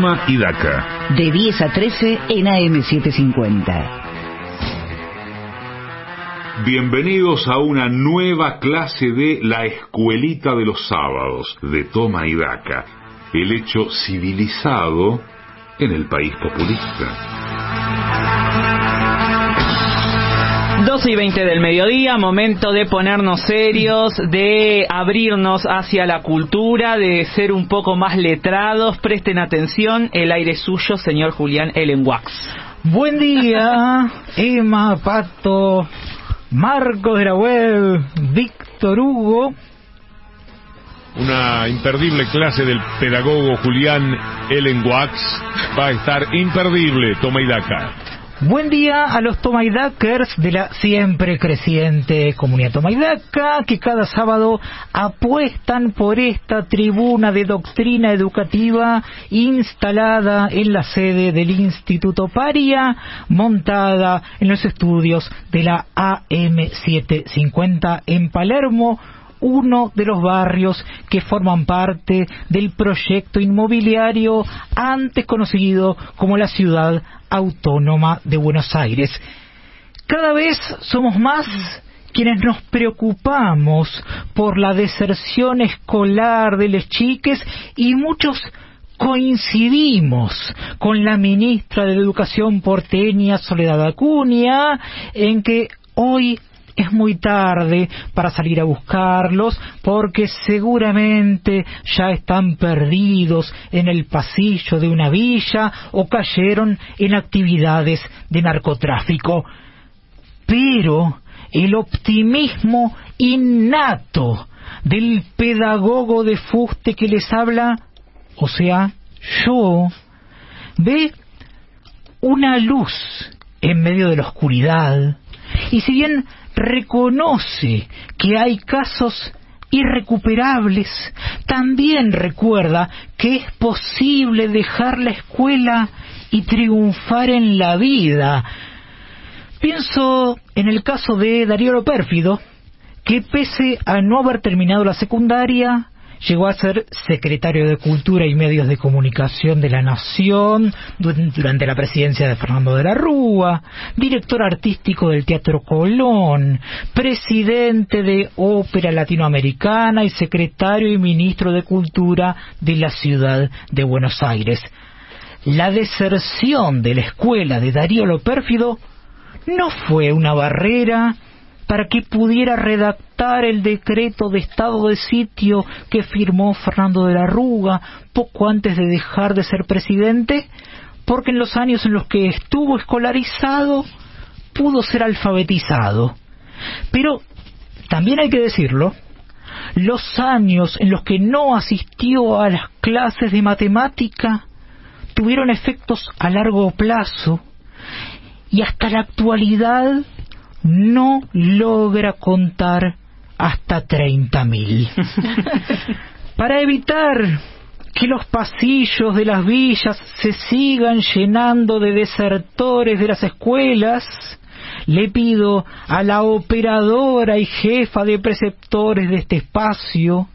Toma y Daca. De 10 a 13 en AM750. Bienvenidos a una nueva clase de La Escuelita de los Sábados de Toma y Daca, el hecho civilizado en el país populista. 12 y 20 del mediodía, momento de ponernos serios, de abrirnos hacia la cultura, de ser un poco más letrados. Presten atención, el aire suyo, señor Julián Ellenwax. Buen día, Emma, Pato, Marco de la Web, Víctor Hugo. Una imperdible clase del pedagogo Julián Ellenwax va a estar imperdible, toma y daca. Buen día a los Tomaidakers de la siempre creciente comunidad Tomaidaka que cada sábado apuestan por esta tribuna de doctrina educativa instalada en la sede del Instituto Paria, montada en los estudios de la AM750 en Palermo, uno de los barrios que forman parte del proyecto inmobiliario antes conocido como la ciudad autónoma de Buenos Aires. Cada vez somos más quienes nos preocupamos por la deserción escolar de los chiques y muchos coincidimos con la ministra de Educación porteña Soledad Acuña en que hoy es muy tarde para salir a buscarlos porque seguramente ya están perdidos en el pasillo de una villa o cayeron en actividades de narcotráfico. Pero el optimismo innato del pedagogo de fuste que les habla, o sea, yo, ve una luz en medio de la oscuridad. Y si bien reconoce que hay casos irrecuperables, también recuerda que es posible dejar la escuela y triunfar en la vida. Pienso en el caso de Darío Pérfido, que pese a no haber terminado la secundaria, llegó a ser secretario de Cultura y Medios de Comunicación de la Nación durante la presidencia de Fernando de la Rúa, director artístico del Teatro Colón, presidente de Ópera Latinoamericana y secretario y ministro de Cultura de la ciudad de Buenos Aires. La deserción de la escuela de Darío Lopérfido no fue una barrera para que pudiera redactar el decreto de estado de sitio que firmó Fernando de la Rúa poco antes de dejar de ser presidente, porque en los años en los que estuvo escolarizado pudo ser alfabetizado. Pero también hay que decirlo, los años en los que no asistió a las clases de matemática tuvieron efectos a largo plazo y hasta la actualidad no logra contar hasta 30.000. Para evitar que los pasillos de las villas se sigan llenando de desertores de las escuelas, le pido a la operadora y jefa de preceptores de este espacio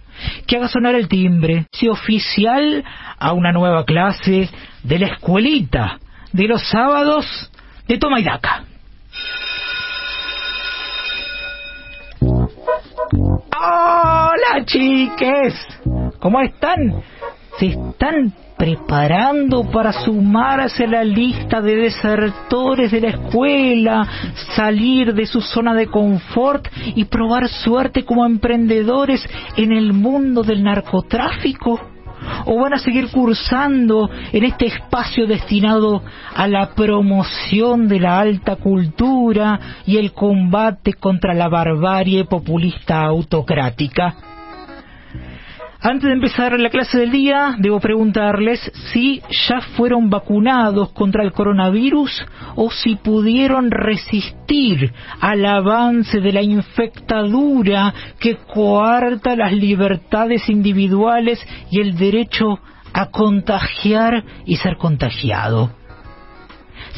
que haga sonar el timbre, si oficial a una nueva clase de la escuelita de los sábados de Toma y Daca. Hola chiques, ¿cómo están? ¿Se están preparando para sumarse a la lista de desertores de la escuela, salir de su zona de confort y probar suerte como emprendedores en el mundo del narcotráfico? O van a seguir cursando en este espacio destinado a la promoción de la alta cultura y el combate contra la barbarie populista autocrática. Antes de empezar la clase del día, debo preguntarles si ya fueron vacunados contra el coronavirus o si pudieron resistir al avance de la infectadura que coarta las libertades individuales y el derecho a contagiar y ser contagiado.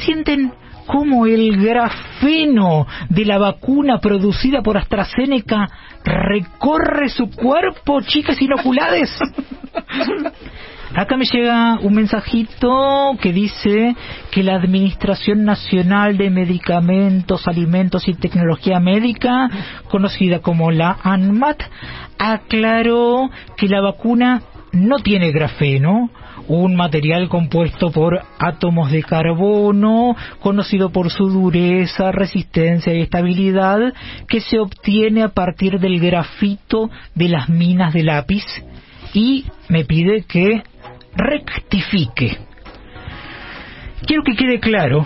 ¿Sienten cómo el grafeno de la vacuna producida por AstraZeneca recorre su cuerpo, chicas inoculades? Acá me llega un mensajito que dice que la Administración Nacional de Medicamentos, Alimentos y Tecnología Médica, conocida como la ANMAT, aclaró que la vacuna no tiene grafeno, un material compuesto por átomos de carbono, conocido por su dureza, resistencia y estabilidad, que se obtiene a partir del grafito de las minas de lápiz y me pide que rectifique. Quiero que quede claro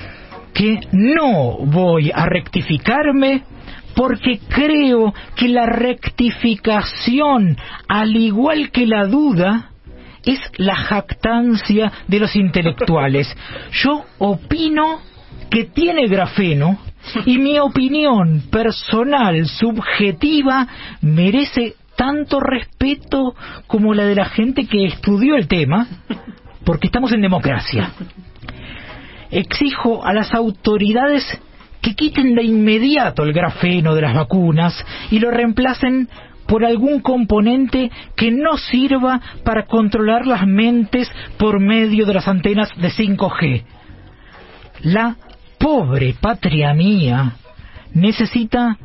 que no voy a rectificarme porque creo que la rectificación, al igual que la duda, es la jactancia de los intelectuales. Yo opino que tiene grafeno y mi opinión personal, subjetiva, merece tanto respeto como la de la gente que estudió el tema, porque estamos en democracia. Exijo a las autoridades que quiten de inmediato el grafeno de las vacunas y lo reemplacen por algún componente que no sirva para controlar las mentes por medio de las antenas de 5G. La pobre patria mía necesita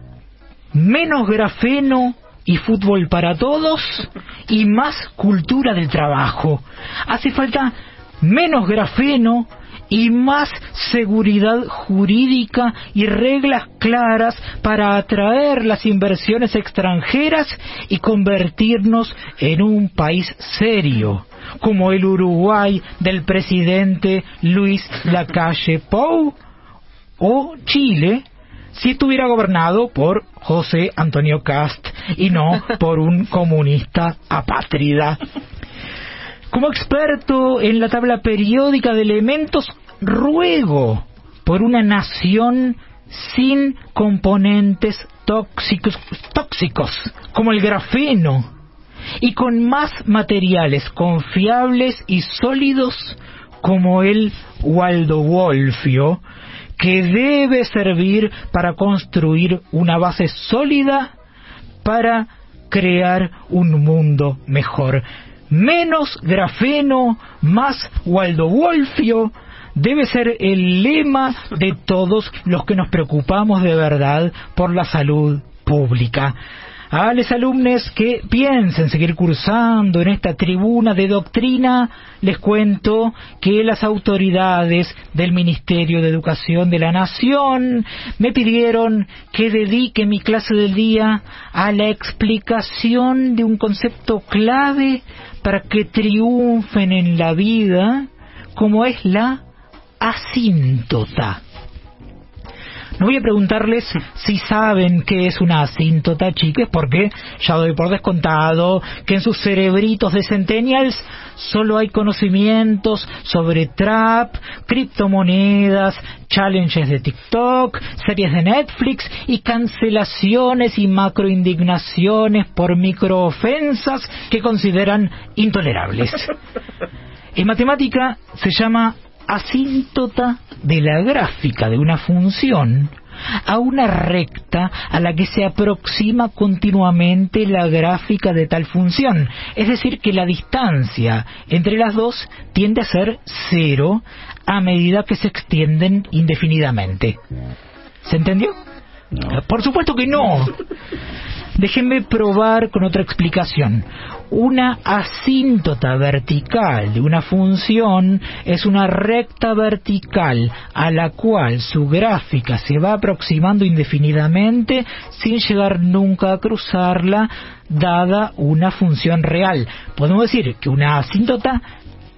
menos grafeno y fútbol para todos y más cultura del trabajo. Hace falta menos grafeno y más seguridad jurídica y reglas claras para atraer las inversiones extranjeras y convertirnos en un país serio, como el Uruguay del presidente Luis Lacalle Pou o Chile si estuviera gobernado por José Antonio Cast y no por un comunista apátrida. Como experto en la tabla periódica de elementos, ruego por una nación sin componentes tóxicos, tóxicos como el grafeno y con más materiales confiables y sólidos como el Waldo Wolfio, que debe servir para construir una base sólida para crear un mundo mejor menos grafeno, más Waldo Wolfio, debe ser el lema de todos los que nos preocupamos de verdad por la salud pública. A los alumnos que piensen seguir cursando en esta tribuna de doctrina, les cuento que las autoridades del Ministerio de Educación de la Nación me pidieron que dedique mi clase del día a la explicación de un concepto clave para que triunfen en la vida, como es la asíntota. No voy a preguntarles si saben qué es una asíntota, chiques, porque ya doy por descontado que en sus cerebritos de centennials solo hay conocimientos sobre trap, criptomonedas, challenges de TikTok, series de Netflix y cancelaciones y macroindignaciones por microofensas que consideran intolerables. En matemática se llama asíntota de la gráfica de una función a una recta a la que se aproxima continuamente la gráfica de tal función. Es decir, que la distancia entre las dos tiende a ser cero a medida que se extienden indefinidamente. ¿Se entendió? Por supuesto que no. Déjenme probar con otra explicación. Una asíntota vertical de una función es una recta vertical a la cual su gráfica se va aproximando indefinidamente sin llegar nunca a cruzarla dada una función real. Podemos decir que una asíntota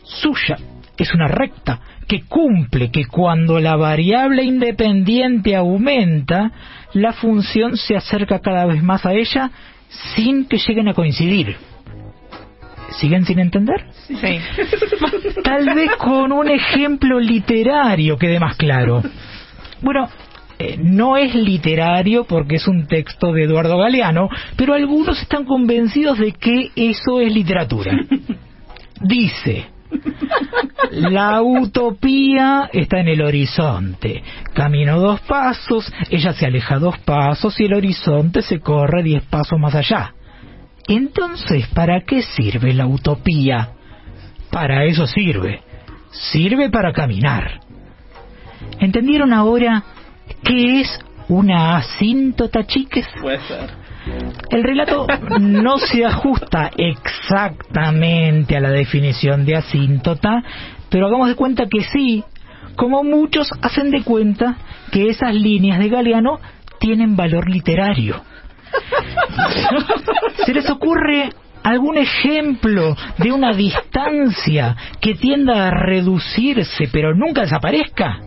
suya es una recta que cumple que cuando la variable independiente aumenta, la función se acerca cada vez más a ella sin que lleguen a coincidir. ¿Siguen sin entender? Sí. Tal vez con un ejemplo literario quede más claro. Bueno, eh, no es literario porque es un texto de Eduardo Galeano, pero algunos están convencidos de que eso es literatura. Dice, la utopía está en el horizonte. Camino dos pasos, ella se aleja dos pasos y el horizonte se corre diez pasos más allá. Entonces, ¿para qué sirve la utopía? para eso sirve. Sirve para caminar. ¿Entendieron ahora qué es una asíntota, chiques? Puede ser. El relato no se ajusta exactamente a la definición de asíntota, pero hagamos de cuenta que sí, como muchos hacen de cuenta que esas líneas de Galeano tienen valor literario. ¿Se les ocurre algún ejemplo de una distancia que tienda a reducirse pero nunca desaparezca?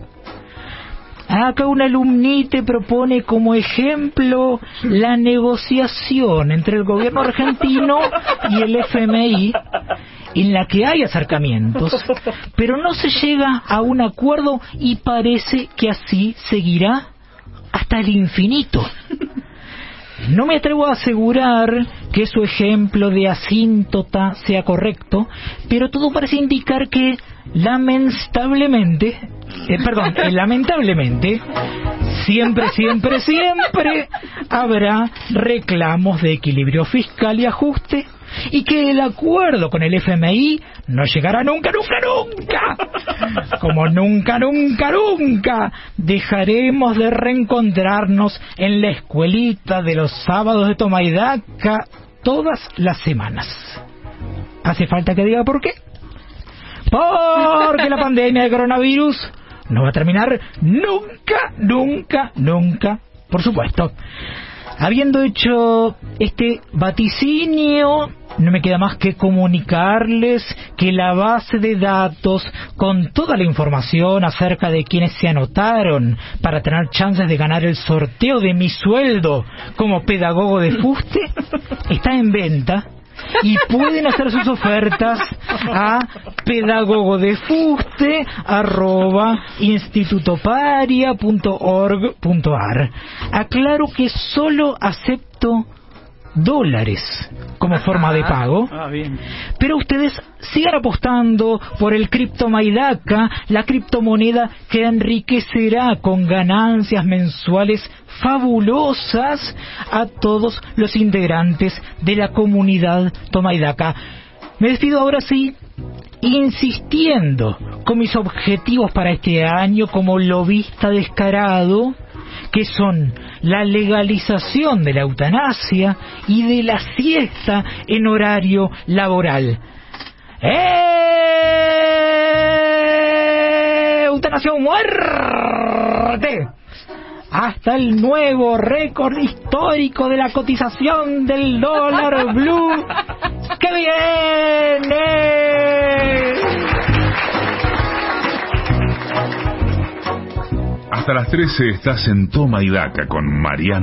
Acá un alumnite propone como ejemplo la negociación entre el gobierno argentino y el FMI en la que hay acercamientos, pero no se llega a un acuerdo y parece que así seguirá hasta el infinito. No me atrevo a asegurar que su ejemplo de asíntota sea correcto, pero todo parece indicar que lamentablemente, eh, perdón, eh, lamentablemente, siempre, siempre, siempre habrá reclamos de equilibrio fiscal y ajuste y que el acuerdo con el FMI no llegará nunca, nunca, nunca. Como nunca, nunca, nunca dejaremos de reencontrarnos en la escuelita de los sábados de Tomaidaca todas las semanas. ¿Hace falta que diga por qué? Porque la pandemia de coronavirus no va a terminar nunca, nunca, nunca, por supuesto. Habiendo hecho este vaticinio, no me queda más que comunicarles que la base de datos con toda la información acerca de quienes se anotaron para tener chances de ganar el sorteo de mi sueldo como pedagogo de fuste está en venta y pueden hacer sus ofertas a pedagogodefuste arroba institutoparia.org.ar. Aclaro que solo acepto dólares como forma de pago. Ah, bien. Pero ustedes sigan apostando por el criptomaidaca, la criptomoneda que enriquecerá con ganancias mensuales fabulosas a todos los integrantes de la comunidad tomaidaca. Me despido ahora sí insistiendo con mis objetivos para este año como lobista descarado, que son la legalización de la eutanasia y de la siesta en horario laboral. ¡Eh! ¡Eutanasia muerte! Hasta el nuevo récord histórico de la cotización del dólar blue que viene. Hasta las 13 estás en Toma y Daca con Mariana.